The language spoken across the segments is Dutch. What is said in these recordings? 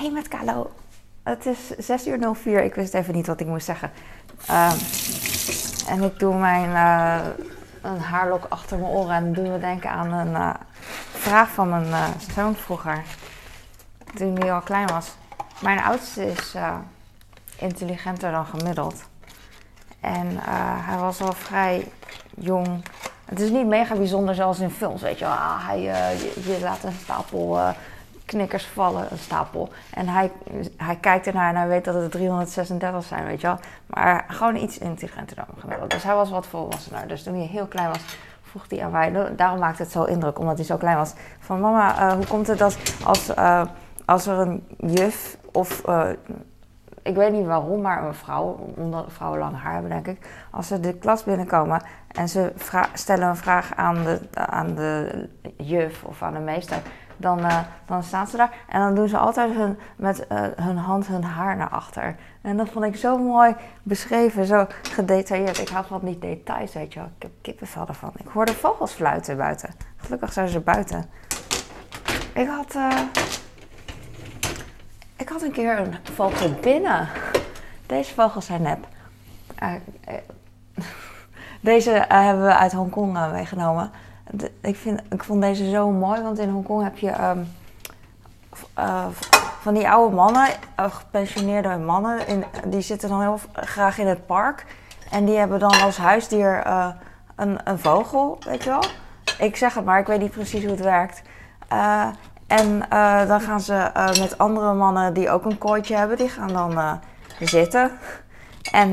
hey met Kalo, het is 6 uur 04. Ik wist even niet wat ik moest zeggen. Ehm, en ik doe mijn eh, een haarlok achter mijn oren en doe me denken aan een eh, vraag van mijn uh, zoon vroeger. Toen hij al klein was. Mijn oudste is intelligenter dan gemiddeld. En hij was al vrij jong. Het is niet mega bijzonder zoals in films, weet je wel. Ah, hij, je, je, laat een stapel knikkers vallen, een stapel. En hij, hij kijkt ernaar en hij weet dat het 336 zijn, weet je wel. Maar gewoon iets intelligenter dan gemiddeld. Dus hij was wat volwassener. Dus toen hij heel klein was, vroeg hij aan mij, daarom maakte het zo indruk, omdat hij zo klein was. Van mama, uh, hoe komt het dat als, uh, als er een juf of... Uh, ik weet niet waarom, maar een vrouw, omdat vrouwen lang haar hebben, denk ik. Als ze de klas binnenkomen en ze stellen een vraag aan de, aan de juf of aan de meester, dan, uh, dan staan ze daar en dan doen ze altijd hun, met uh, hun hand hun haar naar achter. En dat vond ik zo mooi beschreven, zo gedetailleerd. Ik hou van die details, weet je wel. Ik heb kippenvel ervan. Ik hoorde vogels fluiten buiten. Gelukkig zijn ze buiten. Ik had, uh, ik had een keer een vogel binnen. Deze vogels zijn nep. deze hebben we uit Hongkong meegenomen ik, vind, ik vond deze zo mooi, want in Hongkong heb je uh, van die oude mannen, gepensioneerde mannen, in, die zitten dan heel graag in het park. En die hebben dan als huisdier een, een vogel, weet je wel. Ik zeg het maar, ik weet niet precies hoe het werkt. En dan gaan ze met andere mannen die ook een kooitje hebben, die gaan dan zitten. En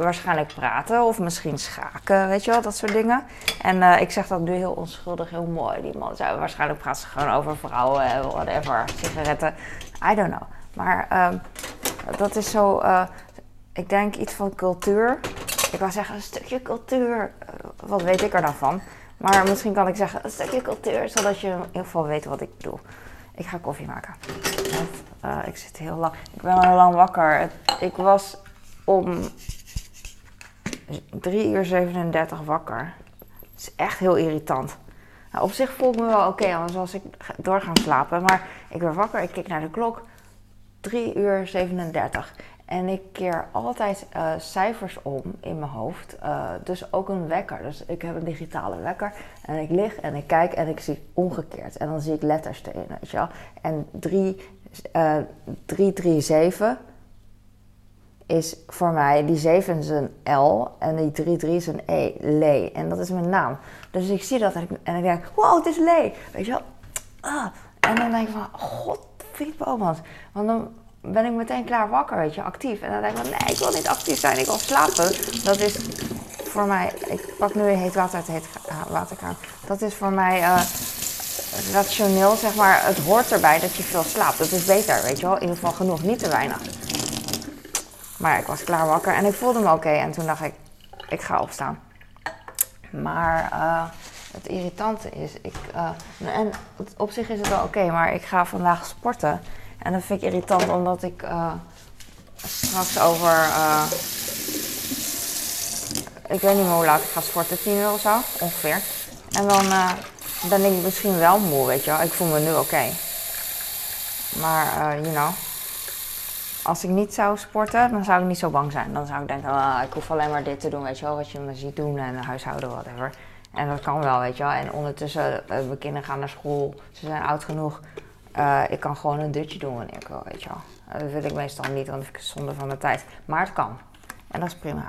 waarschijnlijk praten of misschien schaken, weet je wel, dat soort dingen. En ik zeg dat nu heel onschuldig, heel mooi. Die man zei, waarschijnlijk praten ze gewoon over vrouwen, whatever, sigaretten. I don't know. Maar uh, dat is zo, ik denk iets van cultuur. Ik wou zeggen, een stukje cultuur. wat weet ik er dan van? Maar misschien kan ik zeggen, een stukje cultuur, zodat je in ieder geval weet wat ik bedoel. Ik ga koffie maken. Want, ik zit heel lang, ik ben al lang wakker. Ik was om 3 uur 37 wakker. Het is echt heel irritant. Nou, op zich voel ik me wel oké, anders was ik door gaan slapen. Maar ik werd wakker, ik keek naar de klok. 3 uur 37. En ik keer altijd uh, cijfers om in mijn hoofd. Uh, dus ook een wekker. Dus ik heb een digitale wekker. En ik lig en ik kijk en ik zie omgekeerd. En dan zie ik letters erin, weet je wel. En 3, uh, 337 is voor mij, die 7 is een L en die 3, 3 is een E, Lee. En dat is mijn naam. Dus ik zie dat en ik, en ik denk, wow, het is Lee. Weet je wel? Ah. En dan denk ik van, god. Want dan ben ik meteen klaar wakker, weet je, actief. En dan denk ik van, nee, ik wil niet actief zijn, ik wil slapen. Dat is voor mij, ik pak nu heet water uit de heet waterkraan. Dat is voor mij uh, rationeel, zeg maar, het hoort erbij dat je veel slaapt. Dat is beter, weet je wel, in ieder geval genoeg, niet te weinig. Maar ik was klaar wakker en ik voelde me oké. En toen dacht ik, ik ga opstaan. Maar uh, het irritante is, ik, uh, en op zich is het wel oké, maar ik ga vandaag sporten. En dat vind ik irritant omdat ik uh, straks over, ik weet niet meer hoe laat ik ga sporten, tien uur of zo, ongeveer. En dan ben ik misschien wel moe, weet je wel. Ik voel me nu oké. Maar, you know als ik niet zou sporten, dan zou ik niet zo bang zijn. Dan zou ik denken, ah, ik hoef alleen maar dit te doen, weet je wel, wat je me ziet doen en huishouden, whatever. En dat kan wel, weet je wel. En ondertussen, uh, mijn kinderen gaan naar school, ze zijn oud genoeg. Uh, ik kan gewoon een dutje doen wanneer ik wil, weet je wel. Uh, dat wil ik meestal niet, want ik zonde van de tijd. Maar het kan. En dat is prima.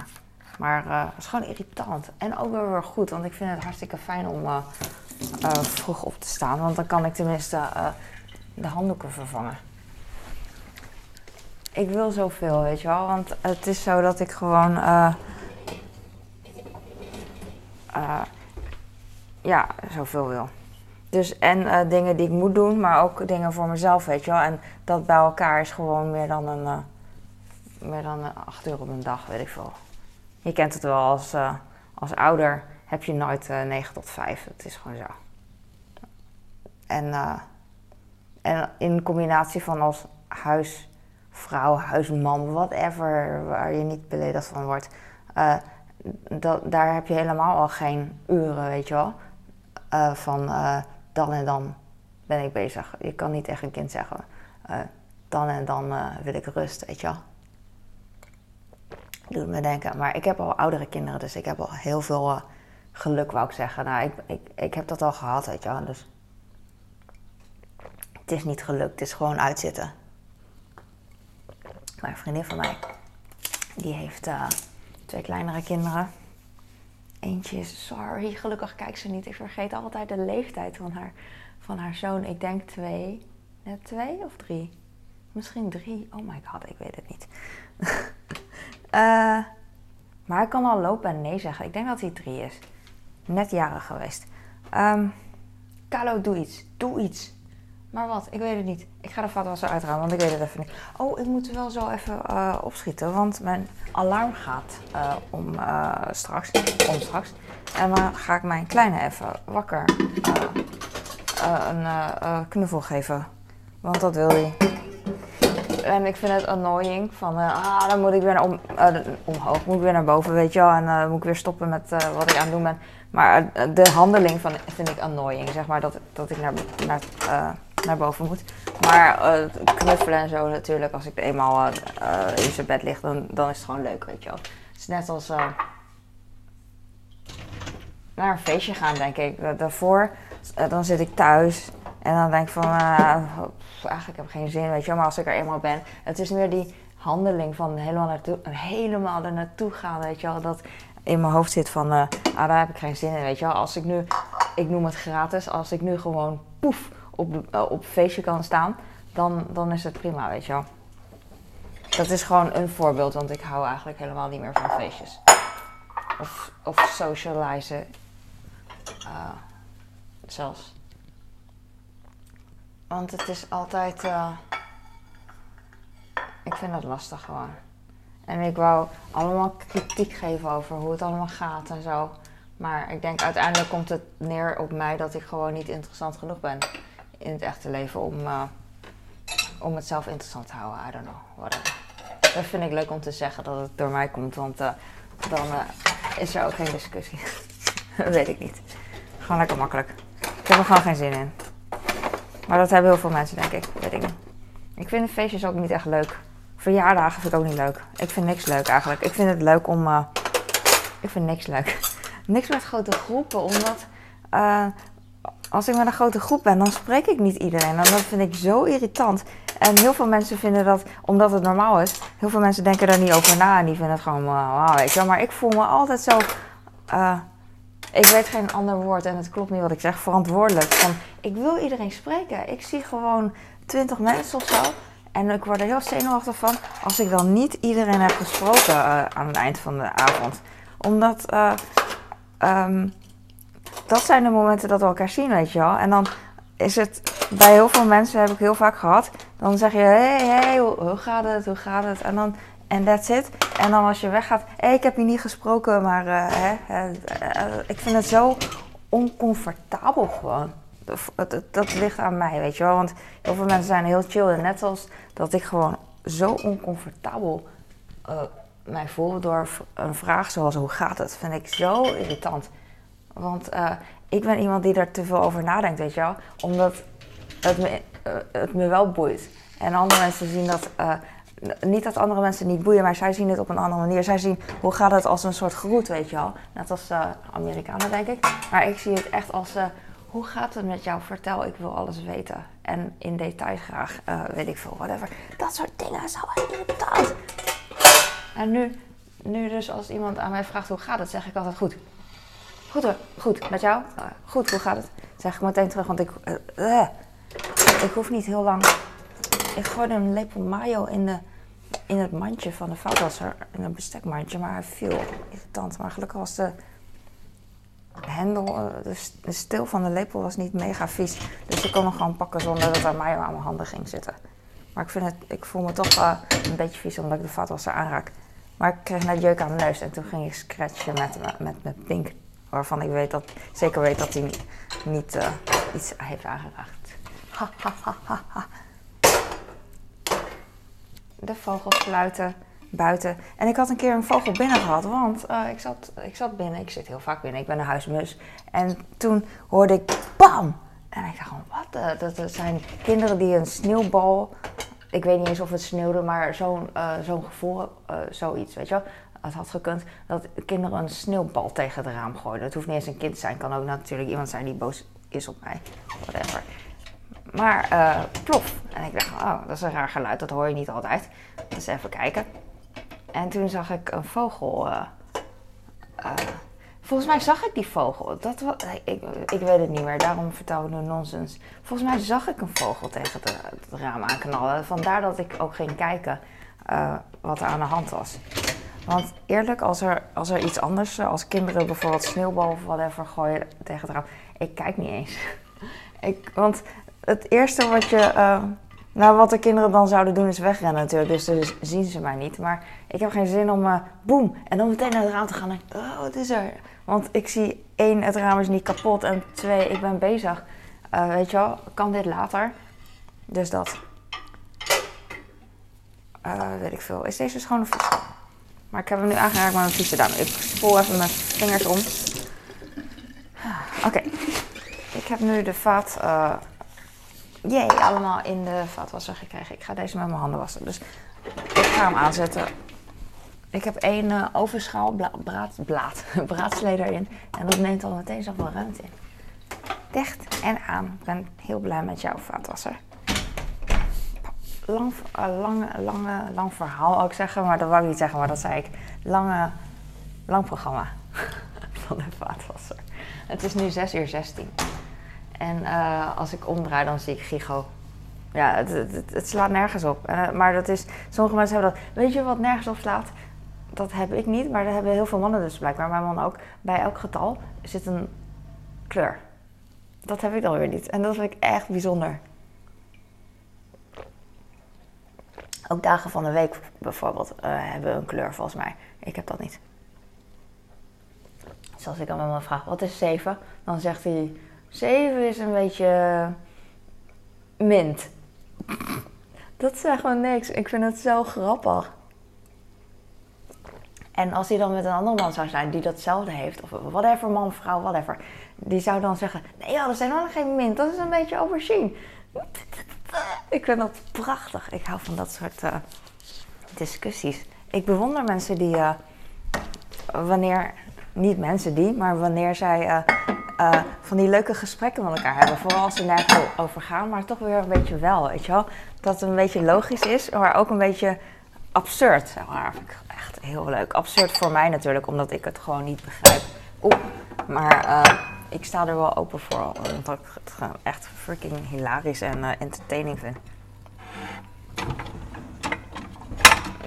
Maar het is gewoon irritant. En ook wel weer goed, want ik vind het hartstikke fijn om vroeg op te staan. Want dan kan ik tenminste de handdoeken vervangen ik wil zoveel, weet je wel. Want het is zo dat ik gewoon. Uh, uh, ja, zoveel wil. Dus en uh, dingen die ik moet doen, maar ook dingen voor mezelf, weet je wel. En dat bij elkaar is gewoon meer dan een. meer dan acht uur op een dag, weet ik veel. Je kent het wel als, als ouder heb je nooit 9 tot 5. Het is gewoon zo. En, en in combinatie van als huis vrouw, huisman, whatever, waar je niet beledigd van wordt. Dat, daar heb je helemaal al geen uren, weet je wel. Van dan en dan ben ik bezig. Je kan niet echt een kind zeggen. dan en dan uh, wil ik rust, weet je wel. Doet me denken. Maar ik heb al oudere kinderen, dus ik heb al heel veel uh, geluk, wou ik zeggen. Nou, ik, ik, ik heb dat al gehad, weet je wel. Dus het is niet gelukt, het is gewoon uitzitten. Maar een vriendin van mij, die heeft twee kleinere kinderen. Eentje is, sorry, gelukkig kijkt ze niet. Ik vergeet altijd de leeftijd van haar, van haar zoon. Ik denk twee. Net twee of drie? Misschien drie. Oh my god, ik weet het niet. uh, maar hij kan al lopen en nee zeggen. Ik denk dat hij drie is. Net jaren geweest. Um, Carlo, doe iets. Doe iets. Maar wat? Ik weet het niet. Ik ga de vaatwasser uitruimen, want ik weet het even niet. Oh, ik moet wel zo even uh, opschieten, want mijn alarm gaat uh, om uh, straks. Om straks. En dan ga ik mijn kleine even wakker een knuffel geven. Want dat wil hij. En ik vind het annoying van, ah, dan moet ik weer om, omhoog, moet ik weer naar boven, weet je wel. En dan moet ik weer stoppen met wat ik aan het doen ben. Maar de handeling van vind ik annoying, zeg maar, dat, dat ik naar, naar naar boven moet. Maar uh, knuffelen en zo natuurlijk, als ik eenmaal uh, in zijn bed lig, dan, dan is het gewoon leuk, weet je wel. Het is net als naar een feestje gaan, denk ik. Daarvoor, dan zit ik thuis en dan denk ik van, eigenlijk heb ik geen zin, weet je wel. Maar als ik er eenmaal ben, het is meer die handeling van helemaal, naartoe, helemaal er naartoe gaan, weet je wel. Dat in mijn hoofd zit van, ah, daar heb ik geen zin in, weet je wel. Als ik nu, ik noem het gratis, als ik nu gewoon poef op, uh, op feestje kan staan, dan, dan is het prima, weet je wel. Dat is gewoon een voorbeeld, want ik hou eigenlijk helemaal niet meer van feestjes. Of, of socializen. Uh, zelfs. Want het is altijd. Uh, ik vind dat lastig gewoon. En ik wou allemaal kritiek geven over hoe het allemaal gaat en zo. Maar ik denk uiteindelijk komt het neer op mij dat ik gewoon niet interessant genoeg ben in het echte leven om, uh, om het zelf interessant te houden. I don't know, whatever. Dat vind ik leuk om te zeggen dat het door mij komt, want uh, dan uh, is er ook geen discussie. dat weet ik niet. Gewoon lekker makkelijk. Ik heb er gewoon geen zin in. Maar dat hebben heel veel mensen, denk ik. Weet ik niet. Ik vind feestjes ook niet echt leuk. Verjaardagen vind ik ook niet leuk. Ik vind niks leuk eigenlijk. Ik vind het leuk om. ik vind niks leuk. niks met grote groepen, omdat als ik met een grote groep ben, dan spreek ik niet iedereen. En dat vind ik zo irritant. En heel veel mensen vinden dat, omdat het normaal is, heel veel mensen denken daar niet over na. En die vinden het gewoon, wauw, weet je. Maar ik voel me altijd zo, uh, ik weet geen ander woord en het klopt niet wat ik zeg, verantwoordelijk. Van, ik wil iedereen spreken. Ik zie gewoon twintig mensen of zo. En ik word er heel zenuwachtig van als ik dan niet iedereen heb gesproken uh, aan het eind van de avond. Omdat... Uh, um, dat zijn de momenten dat we elkaar zien, weet je wel. En dan is het bij heel veel mensen, heb ik heel vaak gehad, dan zeg je: hey, hey, hoe, gaat het? Hoe gaat het? En dan, en that's it. En dan als je weggaat: hey, ik heb je niet gesproken, maar uh, hè, uh, ik vind het zo oncomfortabel gewoon. Dat, ligt aan mij, weet je wel. Want heel veel mensen zijn heel chill. En net als dat ik gewoon zo oncomfortabel uh, mij voel door een vraag zoals: hoe gaat het? Vind ik zo irritant. Want uh, ik ben iemand die daar te veel over nadenkt, weet je wel. Omdat het me, uh, het me wel boeit. En andere mensen zien dat... Uh, niet dat andere mensen niet boeien, maar zij zien het op een andere manier. Zij zien hoe gaat het als een soort groet, weet je wel. Net als Amerikanen, denk ik. Maar ik zie het echt als... hoe gaat het met jou? Vertel, ik wil alles weten. En in detail graag, weet ik veel, whatever. Dat soort dingen al irritant. En nu, nu dus als iemand aan mij vraagt hoe gaat het, zeg ik altijd goed. Goed hoor, goed. Met jou? Uh, goed, hoe gaat het? Zeg ik meteen terug, want ik, uh, ik hoef niet heel lang. Ik gooide een lepel mayo in, de, in het mandje van de vaatwasser, in een bestekmandje, maar hij viel irritant. Maar gelukkig was de hendel, de, de stil van de lepel was niet mega vies. Dus ik kon hem gewoon pakken zonder dat er mayo aan mijn handen ging zitten. Maar ik, vind het, ik voel me toch uh, een beetje vies omdat ik de vaatwasser aanraak. Maar ik kreeg net jeuk aan mijn neus en toen ging ik scratchen met, met, met pink waarvan ik weet dat, zeker weet dat hij niet, uh, iets heeft aangeraakt. De vogels fluiten buiten. En ik had een keer een vogel binnen gehad, want uh, ik, zat, ik zat binnen. Ik zit heel vaak binnen, ik ben een huismus. En toen hoorde ik BAM! En ik dacht gewoon, wat? Dat zijn kinderen die een sneeuwbal ik weet niet eens of het sneeuwde, maar zo'n uh, zo'n gevoel, zoiets, weet je wel. Het had gekund dat kinderen een sneeuwbal tegen het raam gooiden. Het hoeft niet eens een kind te zijn, kan ook natuurlijk iemand zijn die boos is op mij. Whatever. Maar uh, plof. En ik dacht, oh, dat is een raar geluid, dat hoor je niet altijd. Dus even kijken. En toen zag ik een vogel. volgens mij zag ik die vogel. Dat ik, ik weet het niet meer, daarom vertel ik nu nonsens. Volgens mij zag ik een vogel tegen het, het raam aanknallen. Vandaar dat ik ook ging kijken wat er aan de hand was. Want eerlijk, als er, als er iets anders, eh, als kinderen bijvoorbeeld sneeuwbal of whatever gooien tegen het raam, ik kijk niet eens. Ik, want het eerste wat je, uh, nou wat de kinderen dan zouden doen is wegrennen natuurlijk, dus dan zien ze mij niet. Maar ik heb geen zin om, uh, boem, en dan meteen naar het raam te gaan en, oh, wat is er? Want ik zie één, het raam is niet kapot en twee, ik ben bezig. Weet je wel, kan dit later? Dus dat. weet ik veel. Is deze schoon of maar ik heb hem nu aangeraakt met mijn vieze duim. Ik spoel even mijn vingers om. Oké. Ik heb nu de vaat... Uh, jee, allemaal in de vaatwasser gekregen. Ik ga deze met mijn handen wassen. Dus ik ga hem aanzetten. Ik heb één uh, ovenschaal braad, blaad, braadsleder in. En dat neemt al meteen zoveel ruimte in. Dicht en aan. Ik ben heel blij met jouw vaatwasser lang, uh, lange, lange, lang verhaal ook zeggen, maar dat wou ik niet zeggen, maar dat zei ik. Lange, lang programma van de vaatwasser. Het is nu 6 uur 16. En uh, als ik omdraai, dan zie ik Gigo. Ja, het, het, slaat nergens op. Uh, maar dat is, sommige mensen hebben dat. Weet je wat nergens op slaat? Dat heb ik niet, maar dat hebben heel veel mannen dus blijkbaar. Mijn man ook. Bij elk getal zit een kleur. Dat heb ik dan weer niet. En dat vind ik echt bijzonder. Ook dagen van de week bijvoorbeeld uh, hebben een kleur volgens mij. Ik heb dat niet. Dus als ik aan mijn vraag, wat is 7? Dan zegt hij, 7 is een beetje mint. Dat zegt gewoon niks. Ik vind het zo grappig. En als hij dan met een andere man zou zijn die datzelfde heeft, of whatever, man, vrouw, whatever, die zou dan zeggen: Nee, joh, dat zijn wel geen mint, dat is een beetje aubergine. Ik vind dat prachtig. Ik hou van dat soort uh, discussies. Ik bewonder mensen die, uh, wanneer, niet mensen die, maar wanneer zij uh, van die leuke gesprekken met elkaar hebben. Vooral als ze nergens over gaan, maar toch weer een beetje wel, weet je wel. Dat het een beetje logisch is, maar ook een beetje absurd. Maar. Ik echt heel leuk. Absurd voor mij natuurlijk, omdat ik het gewoon niet begrijp. Oeh, maar ik sta er wel open voor, omdat ik het echt freaking hilarisch en uh, entertaining vind.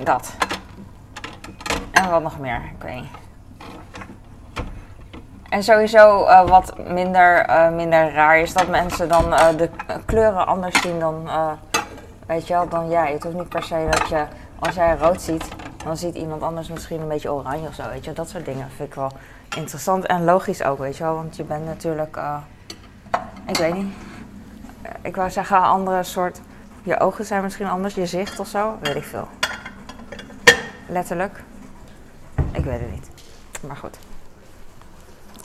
Dat. En wat nog meer, ik weet niet. En sowieso uh, wat minder, uh, minder raar is dat mensen dan de kleuren anders zien dan, weet je wel, dan jij. Het hoeft niet per se dat je, als jij rood ziet, dan ziet iemand anders misschien een beetje oranje of zo, weet je. Dat soort dingen vind ik wel interessant en logisch ook, weet je wel. Want je bent natuurlijk, uh, ik weet niet. Ik wou zeggen, andere soort. Je ogen zijn misschien anders, je zicht of zo, weet ik veel. Letterlijk. Ik weet het niet. Maar goed.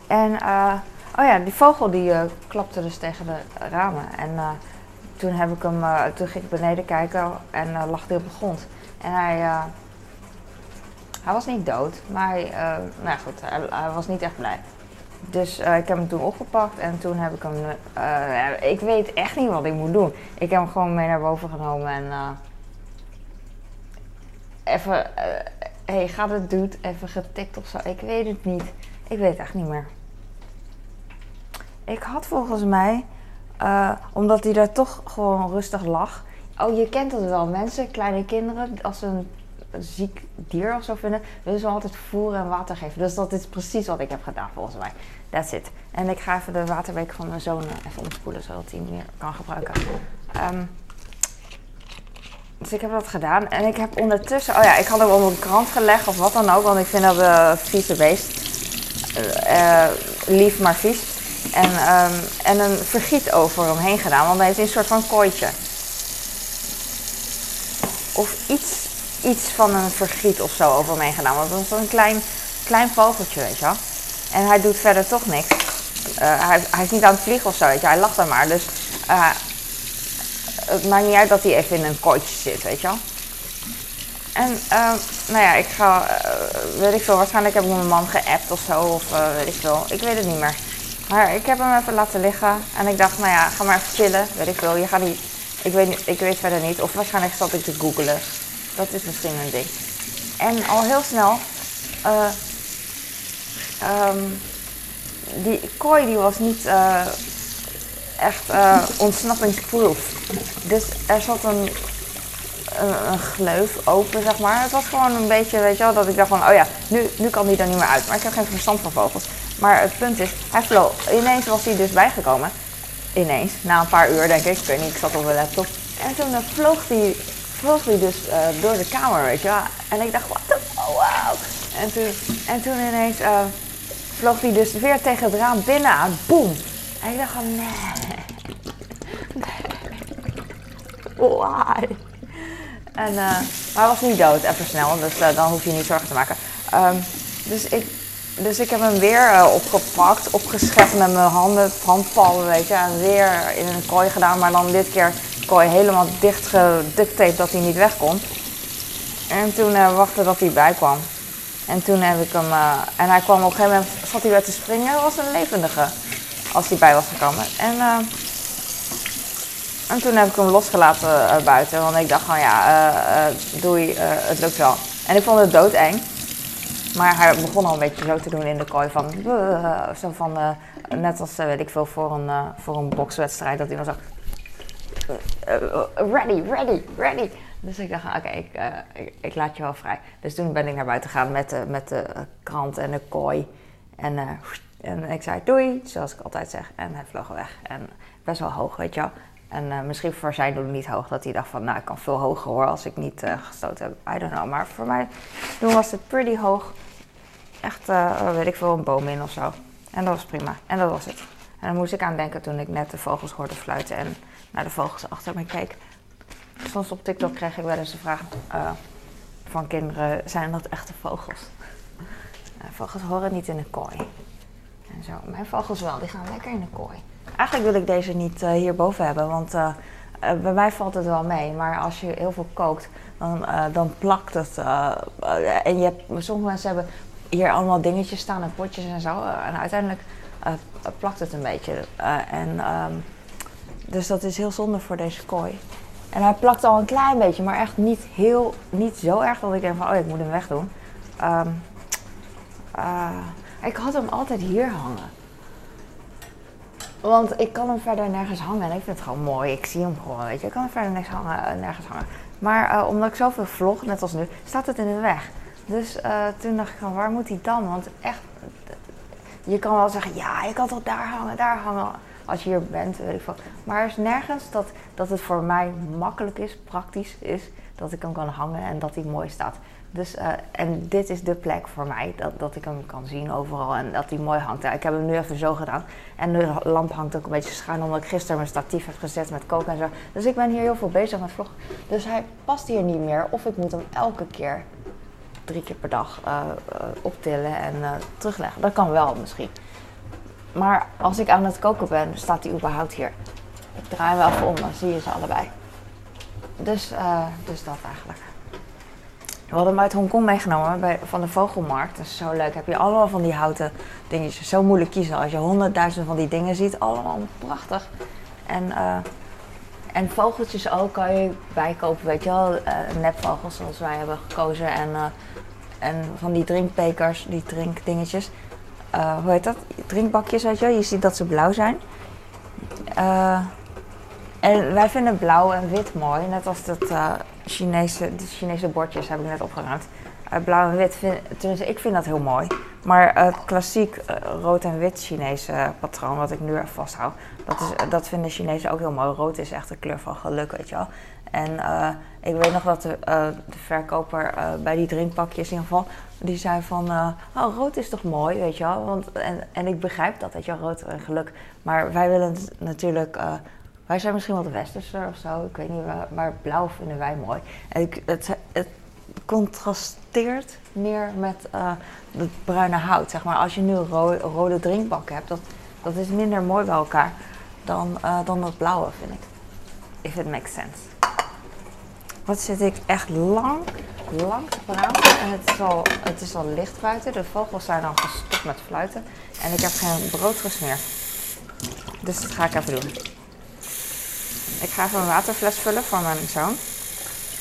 En, uh, oh ja, die vogel die klapte dus tegen de ramen. En toen heb ik hem, toen ging ik beneden kijken en lag hij op de grond. En hij hij was niet dood, maar hij, uh, nou goed, hij, was niet echt blij. Dus uh, ik heb hem toen opgepakt en toen heb ik hem. Uh, ik weet echt niet wat ik moet doen. Ik heb hem gewoon mee naar boven genomen en. even. Hé, hey, gaat het doet? Even getikt of zo. Ik weet het niet. Ik weet het echt niet meer. Ik had volgens mij. omdat hij daar toch gewoon rustig lag. Oh, je kent dat wel. Mensen, kleine kinderen, als ze een ziek dier of zo vinden, willen ze altijd voer en water geven. Dus dat is precies wat ik heb gedaan volgens mij. That's it. En ik ga even de waterweek van mijn zoon eh, even omspoelen, zodat hij meer kan gebruiken. Um, dus ik heb dat gedaan. En ik heb ondertussen... Oh ja, ik had hem onder een krant gelegd of wat dan ook. Want ik vind dat een vieze beest. Uh, lief, maar vies. En, um, en een vergiet over hem heen gedaan. Want hij heeft een soort van kooitje. Of iets iets van een vergiet of zo over me gedaan. Want dat is een klein, klein vogeltje, weet je wel. En hij doet verder toch niks. Uh, hij, hij, is niet aan het vliegen of zo, weet je. Hij lacht dan maar. Dus uh, het maakt niet uit dat hij even in een kooitje zit, weet je wel. En uh, nou ja, ik ga, weet ik veel, waarschijnlijk heb ik mijn man geappt of zo, of weet ik veel. Ik weet het niet meer. Maar ik heb hem even laten liggen en ik dacht, nou ja, ga maar even chillen, weet ik veel. Je gaat niet, ik weet, ik weet verder niet. Of waarschijnlijk zat ik te googelen. Dat is misschien een ding. En al heel snel, um, die kooi die was niet echt ontsnappingsproof. Dus er zat een een, een, gleuf open, zeg maar. Het was gewoon een beetje, weet je wel, dat ik dacht van, oh ja, nu, nu kan die er niet meer uit. Maar ik heb geen verstand van vogels. Maar het punt is, hij vloog, ineens was hij dus bijgekomen. Ineens, na een paar uur denk ik, ik weet niet, ik zat op mijn laptop. En toen uh, vloog hij die dus uh, door de kamer, weet je wel. En ik dacht, wat the oh, wow. En toen, en toen ineens uh, vloog hij dus weer tegen het raam binnen aan. Boom. En ik dacht, van, nee. nee. Why? En, uh, maar hij was niet dood, even snel, dus dan hoef je niet zorgen te maken. Um, dus, ik, dus ik heb hem weer opgepakt, opgeschept met mijn handen, handpalmen, weet je. En weer in een kooi gedaan, maar dan dit keer kooi helemaal dicht geducttape dat hij niet weg kon. En toen wachtte dat hij bij kwam. En toen heb ik hem, en hij kwam op een gegeven moment, zat hij weer te springen. Hij was een levendige als hij bij was gekomen. En en toen heb ik hem losgelaten uh, buiten, want ik dacht van ja, uh, uh, doei, het lukt wel. En ik vond het doodeng. Maar hij begon al een beetje zo te doen in de kooi van, zo van net als, weet ik veel, voor een, voor een bokswedstrijd, dat hij dan zo, ready, ready, ready. Dus ik dacht, oké, okay, ik, ik, laat je wel vrij. Dus toen ben ik naar buiten gegaan met de, met de krant en de kooi. En, en ik zei doei, zoals ik altijd zeg. En hij vloog weg. En best wel hoog, weet je wel. En misschien voor zijn doen niet hoog, dat hij dacht van, nou, ik kan veel hoger hoor als ik niet gestoten heb. I don't know. Maar voor mij toen was het pretty hoog. Echt, weet ik veel, een boom in of zo. En dat was prima. En dat was het. En dan moest ik aan denken toen ik net de vogels hoorde fluiten en naar de vogels achter me keek. Soms op TikTok kreeg ik wel eens de vraag van kinderen, zijn dat echte vogels? vogels horen niet in een kooi. En zo. Mijn vogels wel, die gaan lekker in een kooi. Eigenlijk wil ik deze niet uh, hierboven hebben, want bij mij valt het wel mee. Maar als je heel veel kookt, dan, dan plakt het. en je hebt, sommige mensen hebben hier allemaal dingetjes staan en potjes en zo. en uiteindelijk plakt het een beetje. en, um, dus dat is heel zonde voor deze kooi. En hij plakt al een klein beetje, maar echt niet, heel, niet zo erg dat ik denk van, oh ik moet hem wegdoen. Um, ik had hem altijd hier hangen. Want ik kan hem verder nergens hangen. En ik vind het gewoon mooi. Ik zie hem gewoon, weet je. Ik kan hem verder nergens hangen. Eh, nergens hangen. Maar uh, omdat ik zoveel vlog, net als nu, staat het in de weg. Dus toen dacht ik van, waar moet hij dan? Want echt, je kan wel zeggen, ja, je kan toch daar hangen, daar hangen. Als je hier bent, weet ik veel. Maar er is nergens dat, dat het voor mij makkelijk is, praktisch is, dat ik hem kan hangen en dat hij mooi staat. Dus, uh, en dit is de plek voor mij, dat, dat ik hem kan zien overal en dat hij mooi hangt. Ik heb hem nu even zo gedaan. En de lamp hangt ook een beetje schuin, omdat ik gisteren mijn statief heb gezet met koken en zo. Dus ik ben hier heel veel bezig met vloggen. Dus hij past hier niet meer. Of ik moet hem elke keer, drie keer per dag, uh, uh, optillen en terugleggen. Dat kan wel misschien. Maar als ik aan het koken ben, staat hij überhaupt hier. Ik draai wel even om, dan zie je ze allebei. Dus, dus dat eigenlijk. We hadden hem uit Hongkong meegenomen bij, van de vogelmarkt. Dat is zo leuk. Heb je allemaal van die houten dingetjes. Zo moeilijk kiezen. Als je honderdduizend van die dingen ziet, allemaal prachtig. En, uh, en vogeltjes ook kan je bijkopen, weet je wel. Uh, nepvogels zoals wij hebben gekozen. En, en van die drinkbekers, die drinkdingetjes. Hoe heet dat? Drinkbakjes, weet je wel. Je ziet dat ze blauw zijn. en wij vinden blauw en wit mooi. Net als dat Chinese, de Chinese bordjes heb ik net opgeruimd. Blauw en wit, vind, tenminste ik vind dat heel mooi. Maar het klassiek rood en wit Chinese patroon wat ik nu vasthoud, dat, is, dat vinden Chinezen ook heel mooi. Rood is echt de kleur van geluk, weet je wel. En ik weet nog dat de, de verkoper bij die drinkpakjes in ieder geval, die zei van, oh rood is toch mooi, weet je wel. Want, en, en ik begrijp dat, weet je wel, rood en geluk. Maar wij willen natuurlijk wij zijn misschien wat westerser of zo, ik weet niet, maar blauw vinden wij mooi. En ik, het, het contrasteert meer met het bruine hout. Zeg maar. Als je nu een rode drinkbak hebt, dat, dat is minder mooi bij elkaar dan, dan dat blauwe, vind ik. if it makes sense. Wat zit ik echt lang, lang te praten. En het is, al, het is al licht buiten. De vogels zijn al gestopt met fluiten. En ik heb geen brood gesmeerd. Dus dat ga ik even doen. Ik ga even een waterfles vullen voor mijn zoon.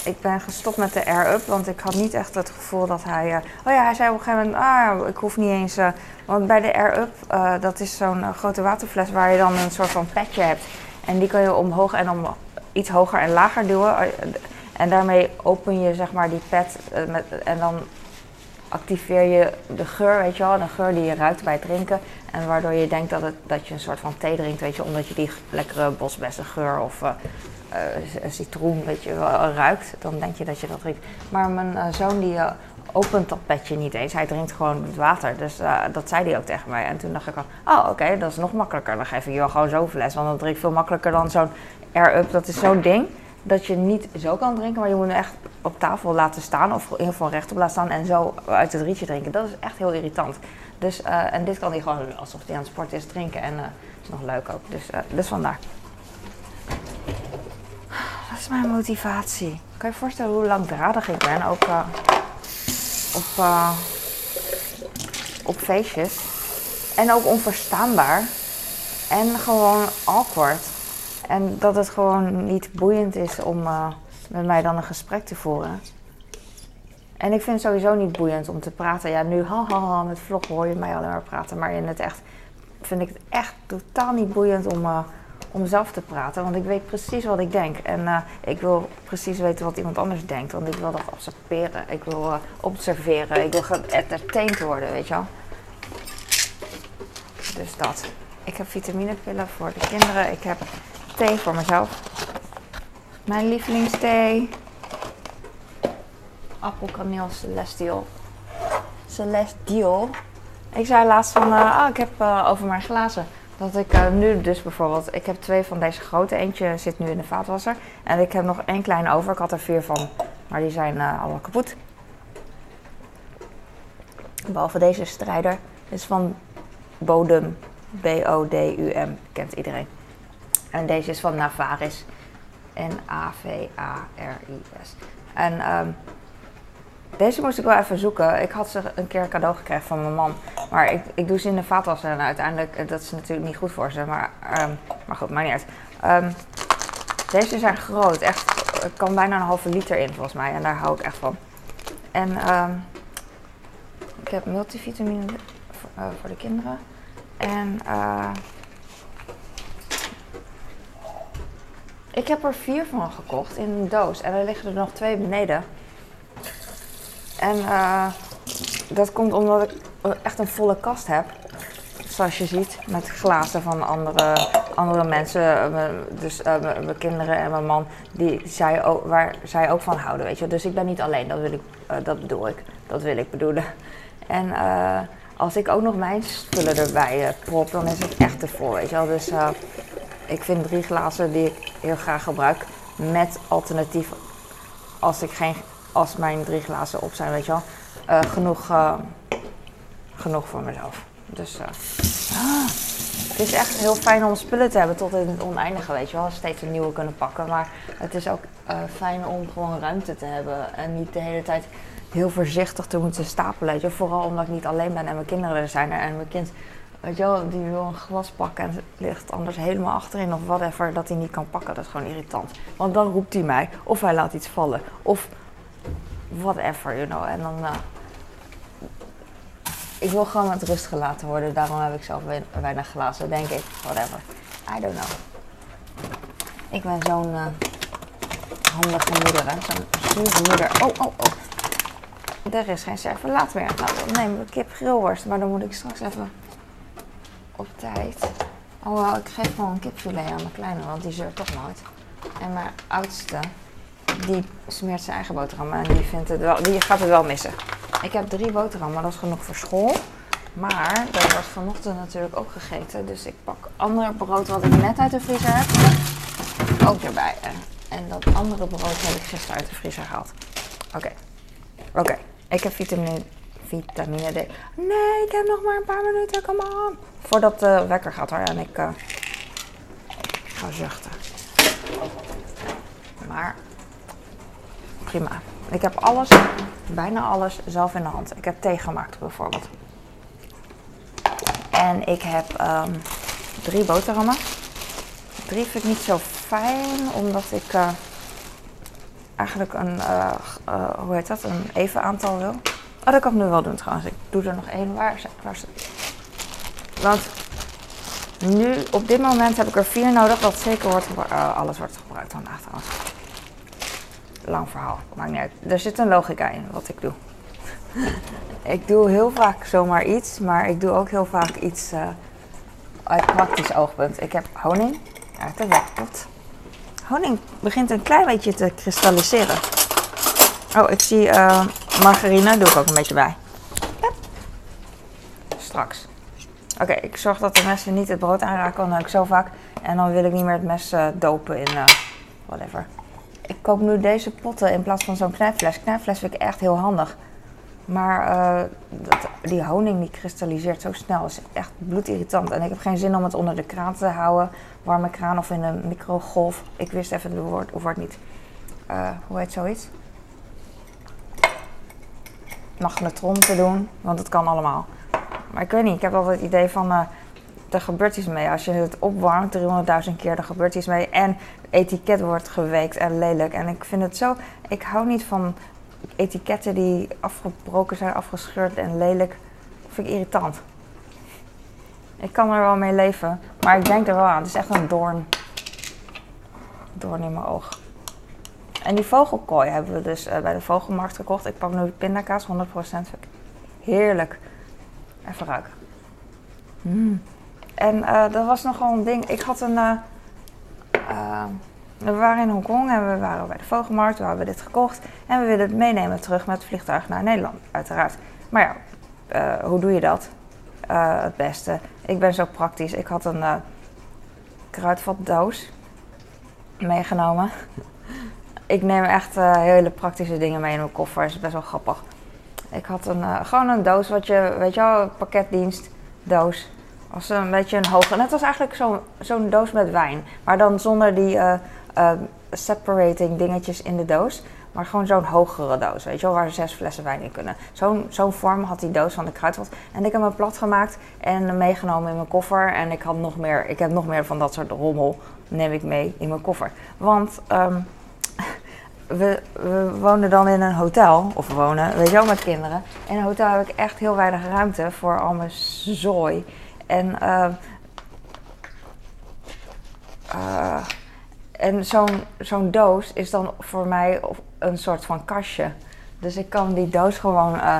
Ik ben gestopt met de air-up, want ik had niet echt het gevoel dat hij... eh, oh ja, hij zei op een gegeven moment, ah, ik hoef niet eens... eh, want bij de air-up, eh, dat is zo'n grote waterfles waar je dan een soort van petje hebt. En die kan je omhoog en om iets hoger en lager duwen. En daarmee open je zeg maar die pet eh, en dan activeer je de geur, weet je wel, de geur die je ruikt bij het drinken. En waardoor je denkt dat, het, dat je een soort van thee drinkt, weet je, omdat je die lekkere bosbessengeur of eh, eh, citroen, weet je wel, ruikt. Dan denk je dat je dat drinkt. Maar mijn zoon die opent dat petje niet eens. Hij drinkt gewoon het water. Dus dat zei hij ook tegen mij. En toen dacht ik al, oh oké, dat is nog makkelijker. Dan geef ik je wel gewoon zo'n fles. Want dat drinkt veel makkelijker dan zo'n air-up. Dat is zo'n ding dat je niet zo kan drinken, maar je moet hem echt op tafel laten staan. Of in ieder geval rechtop laten staan en zo uit het rietje drinken. Dat is echt heel irritant. Dus, eh, en dit kan hij gewoon alsof hij aan het sporten is drinken. En eh is nog leuk ook. Dus, eh, dus vandaar. Dat is mijn motivatie. Kan je je voorstellen hoe langdradig ik ben? Ook op, op feestjes. En ook onverstaanbaar. En gewoon awkward. En dat het gewoon niet boeiend is om eh, met mij dan een gesprek te voeren. En ik vind het sowieso niet boeiend om te praten. Ja, nu ha, ha, ha, met vlog hoor je mij alleen maar praten. Maar in het echt vind ik het echt totaal niet boeiend om, eh, om zelf te praten. Want ik weet precies wat ik denk. En eh, ik wil precies weten wat iemand anders denkt. Want ik wil dat observeren. Ik wil observeren. Ik wil geëntertained worden, weet je wel. Dus dat. Ik heb vitaminepillen voor de kinderen. Ik heb thee voor mezelf. Mijn lievelingsthee. Appelkaneel Celestial. Celestial. Ik zei laatst van, eh, ah, ik heb eh, over mijn glazen. Dat ik eh, nu dus bijvoorbeeld, ik heb twee van deze grote. Eentje zit nu in de vaatwasser. En ik heb nog één kleine over. Ik had er vier van, maar die zijn allemaal kapot. Behalve deze strijder. Dit is van Bodum. B-O-D-U-M. Kent iedereen. En deze is van Navaris. N-A-V-A-R-I-S. En ehm, deze moest ik wel even zoeken. Ik had ze een keer cadeau gekregen van mijn man. Maar ik, ik doe ze in de vaatwasser en uiteindelijk, eh, dat is natuurlijk niet goed voor ze. Maar, ehm, maar goed, maakt niet. Ehm, deze zijn groot. Echt, er kan bijna een halve liter in volgens mij. En daar hou ik echt van. En ik heb multivitamine voor, eh, voor de kinderen. En eh, ik heb er vier van gekocht in een doos. En er liggen er nog twee beneden. En eh, dat komt omdat ik echt een volle kast heb. Zoals je ziet, met glazen van andere, andere mensen. Eh, Dus eh, mijn kinderen en mijn man, die zij ook, waar zij ook van houden, weet je. Dus ik ben niet alleen, dat, wil ik, dat bedoel ik. Dat wil ik bedoelen. En als ik ook nog mijn spullen erbij prop, dan is het echt te vol, weet je wel. Dus ik vind drie glazen die ik heel graag gebruik, met alternatief als ik geen als mijn drie glazen op zijn, weet je wel, eh, genoeg, eh, genoeg voor mezelf. Dus eh, ah, het is echt heel fijn om spullen te hebben tot in het oneindige, weet je wel. Steeds een nieuwe kunnen pakken. Maar het is ook fijn om gewoon ruimte te hebben. En niet de hele tijd heel voorzichtig te moeten stapelen. Weet je? Vooral omdat ik niet alleen ben en mijn kinderen er zijn. En mijn kind, weet je wel, die wil een glas pakken en ligt anders helemaal achterin of whatever. Dat hij niet kan pakken. Dat is gewoon irritant. Want dan roept hij mij. Of hij laat iets vallen. Of whatever, you know. En dan. eh, ik wil gewoon met rust gelaten worden. Daarom heb ik zelf wei- weinig glazen, denk ik. Whatever. I don't know. Ik ben zo'n eh, handige moeder, hè. Zo'n zure moeder. Oh, oh, oh. Er is geen servelaat meer. Nou, dan we kip. Maar dan moet ik straks even op tijd. Oh, ik geef gewoon een kipfilet aan mijn kleine, want die zeurt toch nooit. En mijn oudste, die smeert zijn eigen boterham en die, vindt het wel, die gaat het wel missen. Ik heb drie boterhammen, dat is genoeg voor school. Maar dat wordt vanochtend natuurlijk ook gegeten. Dus ik pak ander brood wat ik net uit de vriezer heb, ook erbij. En, en dat andere brood heb ik gisteren uit de vriezer gehaald. Oké, oké. Ik heb vitamine, vitamine D. Nee, ik heb nog maar een paar minuten, come on. Voordat de wekker gaat hoor. En ik, eh, ga zuchten. Maar prima. Ik heb alles, bijna alles, zelf in de hand. Ik heb thee gemaakt bijvoorbeeld. En ik heb ehm, drie boterhammen. Drie vind ik niet zo fijn, omdat ik uh, eigenlijk een, uh, hoe heet dat, een even aantal wil. Oh, dat kan ik nu wel doen trouwens. Ik doe er nog één. Waar, waar? Want nu, op dit moment heb ik er vier nodig, dat zeker wordt alles wordt gebruikt vandaag trouwens. Lang verhaal, maakt niet uit. Er zit een logica in wat ik doe. ik doe heel vaak zomaar iets, maar ik doe ook heel vaak iets uit praktisch oogpunt. Ik heb honing uit de. Honing begint een klein beetje te kristalliseren. Oh, ik zie uh, margarine, doe ik ook een beetje bij. Straks. Oké, ik zorg dat de messen niet het brood aanraken, want ik zo vaak. En dan wil ik niet meer het mes uh, dopen in uh, whatever. Ik koop nu deze potten in plaats van zo'n knijpfles. Knijpfles vind ik echt heel handig. Maar uh, dat, die honing die kristalliseert zo snel. is echt bloedirritant. En ik heb geen zin om het onder de kraan te houden. Warme kraan of in een microgolf. Ik wist even het woord, of woord niet. Hoe heet zoiets? Magnetron te doen. Want het kan allemaal. Maar ik weet niet. Ik heb altijd het idee van... Uh, er gebeurt iets mee. Als je het opwarmt 300.000 keer, er gebeurt iets mee. En het etiket wordt geweekt en lelijk. En ik vind het zo... Ik hou niet van etiketten die afgebroken zijn, afgescheurd en lelijk, vind ik irritant. Ik kan er wel mee leven, maar ik denk er wel aan. Het is echt een doorn. Doorn in mijn oog. En die vogelkooi hebben we dus uh, bij de vogelmarkt gekocht. Ik pak nu pindakaas, 100%. Heerlijk. Even ruiken. Mm. En dat was nogal een ding. Ik had een... Uh, we waren in Hongkong en we waren bij de vogelmarkt, we hebben dit gekocht en we willen het meenemen terug met het vliegtuig naar Nederland, uiteraard. Maar ja, hoe doe je dat? Het beste. Ik ben zo praktisch. Ik had een kruidvatdoos meegenomen. Ik neem echt hele praktische dingen mee in mijn koffer. Dat is best wel grappig. Ik had een, gewoon een doos, wat je, weet je wel, pakketdienst, doos. Was een beetje een hoge. Net was eigenlijk zo'n doos met wijn. Maar dan zonder die uh, separating dingetjes in de doos. Maar gewoon zo'n hogere doos, weet je wel, waar zes flessen wijn in kunnen. Zo'n vorm had die doos van de kruidvat. En ik heb hem plat gemaakt en meegenomen in mijn koffer. En ik, had nog meer, ik heb nog meer van dat soort rommel, neem ik mee in mijn koffer. Want um, we, woonden dan in een hotel, of we wonen, weet je wel, met kinderen. In een hotel heb ik echt heel weinig ruimte voor al mijn zooi. En uh, uh, en zo'n zo'n doos is dan voor mij een soort van kastje. Dus ik kan die doos gewoon uh,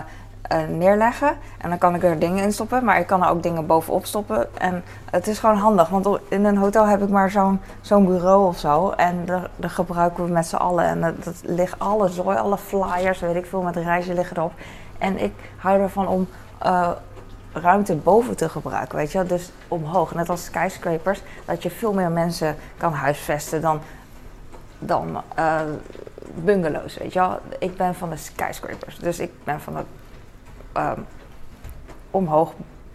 uh, neerleggen. En dan kan ik er dingen in stoppen. Maar ik kan er ook dingen bovenop stoppen. En het is gewoon handig. Want in een hotel heb ik maar zo'n zo'n bureau of zo. En daar, gebruiken we met z'n allen. En dat, dat ligt alle alle flyers, weet ik veel, met reizen liggen erop. En ik hou ervan om uh, ruimte boven te gebruiken, weet je Dus omhoog, net als skyscrapers, dat je veel meer mensen kan huisvesten dan, dan uh, bungalows, weet je wel. Ik ben van de skyscrapers, dus ik ben van het um, omhoog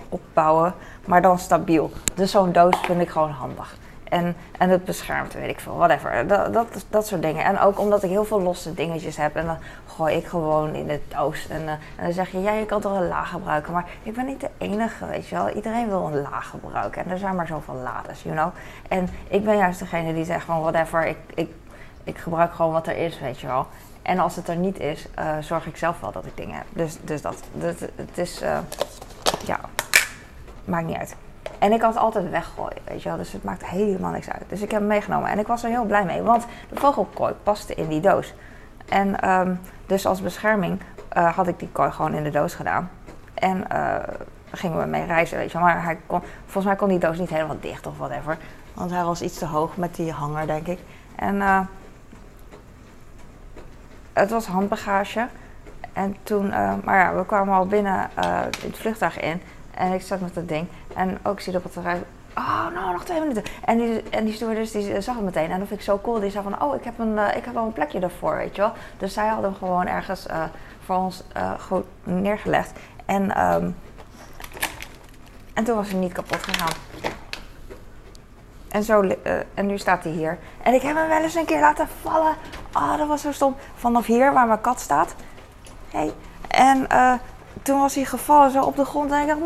opbouwen, maar dan stabiel. Dus zo'n doos vind ik gewoon handig. En, en het beschermt, weet ik veel, whatever. Dat, dat, soort dingen. En ook omdat ik heel veel losse dingetjes heb. En dan gooi ik gewoon in de doos. En, uh, en dan zeg je, ja, je kan toch een laag gebruiken. Maar ik ben niet de enige, weet je wel. Iedereen wil een laag gebruiken. En er zijn maar zoveel lades, you know. En ik ben juist degene die zegt van, whatever, ik, ik, ik gebruik gewoon wat er is, weet je wel. En als het er niet is, uh, zorg ik zelf wel dat ik dingen heb. Dus, dus dat, dat het is, uh, ja, maakt niet uit. En ik had het altijd weggooien, weet je wel. Dus het maakt helemaal niks uit. Dus ik heb hem meegenomen. En ik was er heel blij mee, want de vogelkooi paste in die doos. En um, dus als bescherming uh, had ik die kooi gewoon in de doos gedaan. En gingen we mee reizen, weet je wel. Maar hij kon, volgens mij kon die doos niet helemaal dicht of whatever. Want hij was iets te hoog met die hanger, denk ik. En het was handbagage. En toen, maar ja, we kwamen al binnen in het vliegtuig in. En ik zat met dat ding. En ook zie op het terrein. Oh, nou, nog twee minuten. En die, en die stewardess die zag het meteen. En dat vind ik zo cool. Die zei van, oh, ik heb, een, uh, ik heb wel een plekje daarvoor, weet je wel. Dus zij hadden hem gewoon ergens uh, voor ons uh, goed neergelegd. En, um, en toen was hij niet kapot gegaan. En, zo, eh, en nu staat hij hier. En ik heb hem wel eens een keer laten vallen. Oh, dat was zo stom. Vanaf hier, waar mijn kat staat. Hey. En eh, toen was hij gevallen zo op de grond. En ik dacht,